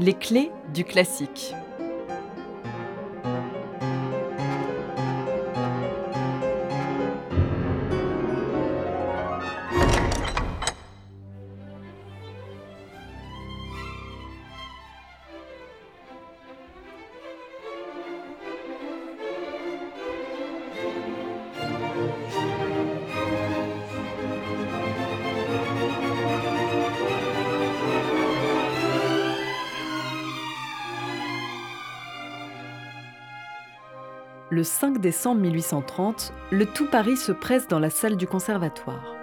Les clés du classique. Le 5 décembre 1830, le tout Paris se presse dans la salle du conservatoire.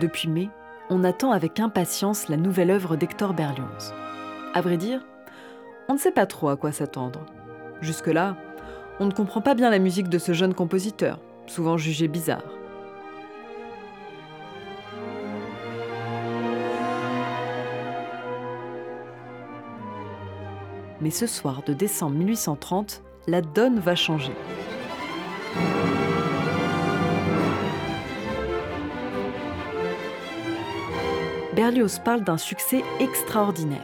Depuis mai, on attend avec impatience la nouvelle œuvre d'Hector Berlioz. À vrai dire, on ne sait pas trop à quoi s'attendre. Jusque-là, on ne comprend pas bien la musique de ce jeune compositeur, souvent jugé bizarre. Mais ce soir de décembre 1830, la donne va changer. Berlioz parle d'un succès extraordinaire.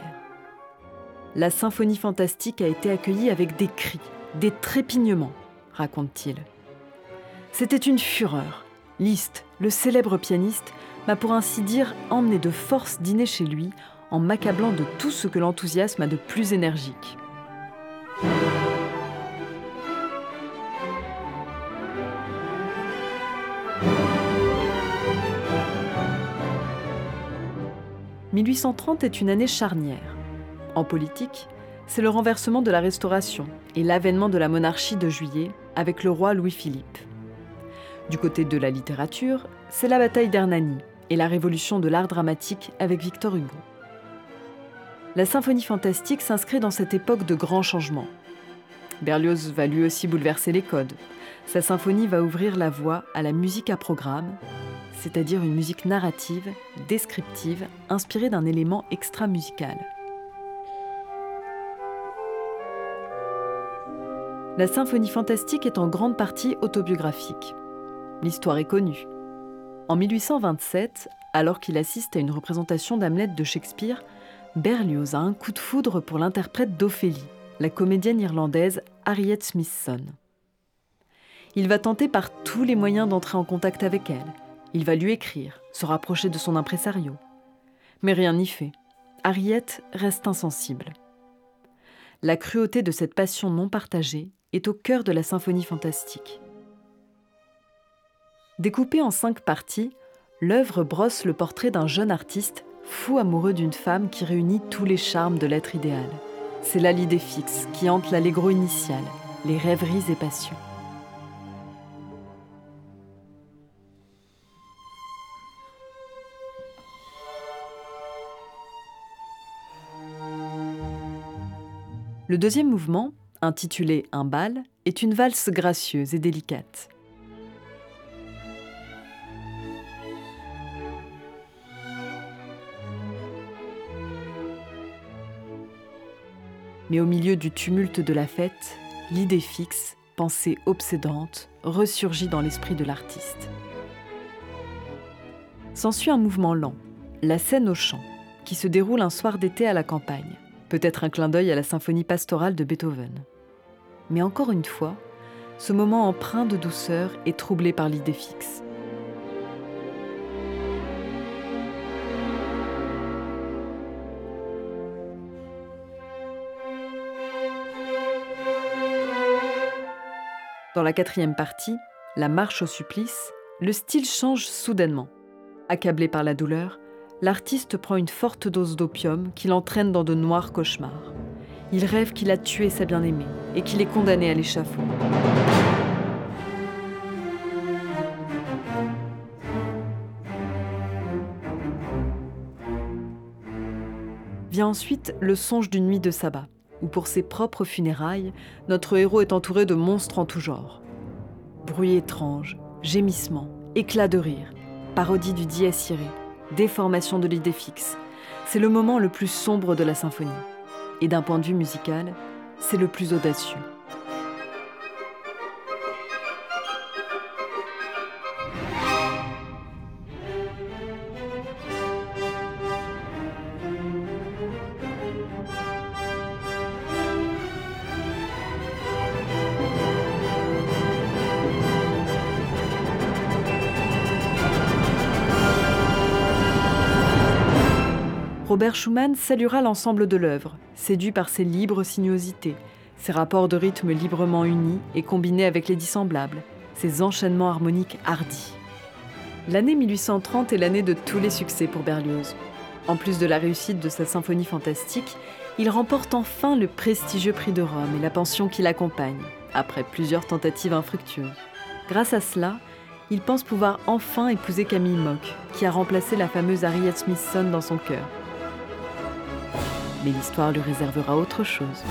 La symphonie fantastique a été accueillie avec des cris, des trépignements, raconte-t-il. C'était une fureur. Liszt, le célèbre pianiste, m'a pour ainsi dire emmené de force dîner chez lui en m'accablant de tout ce que l'enthousiasme a de plus énergique. « 1830 est une année charnière. En politique, c'est le renversement de la Restauration et l'avènement de la monarchie de juillet avec le roi Louis-Philippe. Du côté de la littérature, c'est la bataille d'Hernani et la révolution de l'art dramatique avec Victor Hugo. La symphonie fantastique s'inscrit dans cette époque de grands changements. Berlioz va lui aussi bouleverser les codes. Sa symphonie va ouvrir la voie à la musique à programme, c'est-à-dire une musique narrative, descriptive, inspirée d'un élément extra-musical. La symphonie fantastique est en grande partie autobiographique. L'histoire est connue. En 1827, alors qu'il assiste à une représentation d'Hamlet de Shakespeare, Berlioz a un coup de foudre pour l'interprète d'Ophélie, la comédienne irlandaise Harriet Smithson. Il va tenter par tous les moyens d'entrer en contact avec elle. Il va lui écrire, se rapprocher de son impresario. Mais rien n'y fait. Harriet reste insensible. La cruauté de cette passion non partagée est au cœur de la symphonie fantastique. Découpée en cinq parties, l'œuvre brosse le portrait d'un jeune artiste fou amoureux d'une femme qui réunit tous les charmes de l'être idéal. C'est là l'idée fixe qui hante l'allegro initial, les rêveries et passions. Le deuxième mouvement, intitulé Un bal, est une valse gracieuse et délicate. Mais au milieu du tumulte de la fête, l'idée fixe, pensée obsédante, ressurgit dans l'esprit de l'artiste. S'ensuit un mouvement lent, la scène au chant, qui se déroule un soir d'été à la campagne, peut-être un clin d'œil à la symphonie pastorale de Beethoven. Mais encore une fois, ce moment empreint de douceur est troublé par l'idée fixe. Dans la quatrième partie, la marche au supplice, le style change soudainement. Accablé par la douleur, l'artiste prend une forte dose d'opium qui l'entraîne dans de noirs cauchemars. Il rêve qu'il a tué sa bien-aimée et qu'il est condamné à l'échafaud. Vient ensuite le songe d'une nuit de sabbat où pour ses propres funérailles, notre héros est entouré de monstres en tout genre. Bruit étrange, gémissements, éclats de rire, parodie du dies irae, déformation de l'idée fixe. C'est le moment le plus sombre de la symphonie. Et d'un point de vue musical, c'est le plus audacieux. Robert Schumann saluera l'ensemble de l'œuvre, séduit par ses libres sinuosités, ses rapports de rythme librement unis et combinés avec les dissemblables, ses enchaînements harmoniques hardis. L'année 1830 est l'année de tous les succès pour Berlioz. En plus de la réussite de sa symphonie fantastique, il remporte enfin le prestigieux prix de Rome et la pension qui l'accompagne, après plusieurs tentatives infructueuses. Grâce à cela, il pense pouvoir enfin épouser Camille Mock, qui a remplacé la fameuse Harriet Smithson dans son cœur. Mais l'histoire lui réservera autre chose.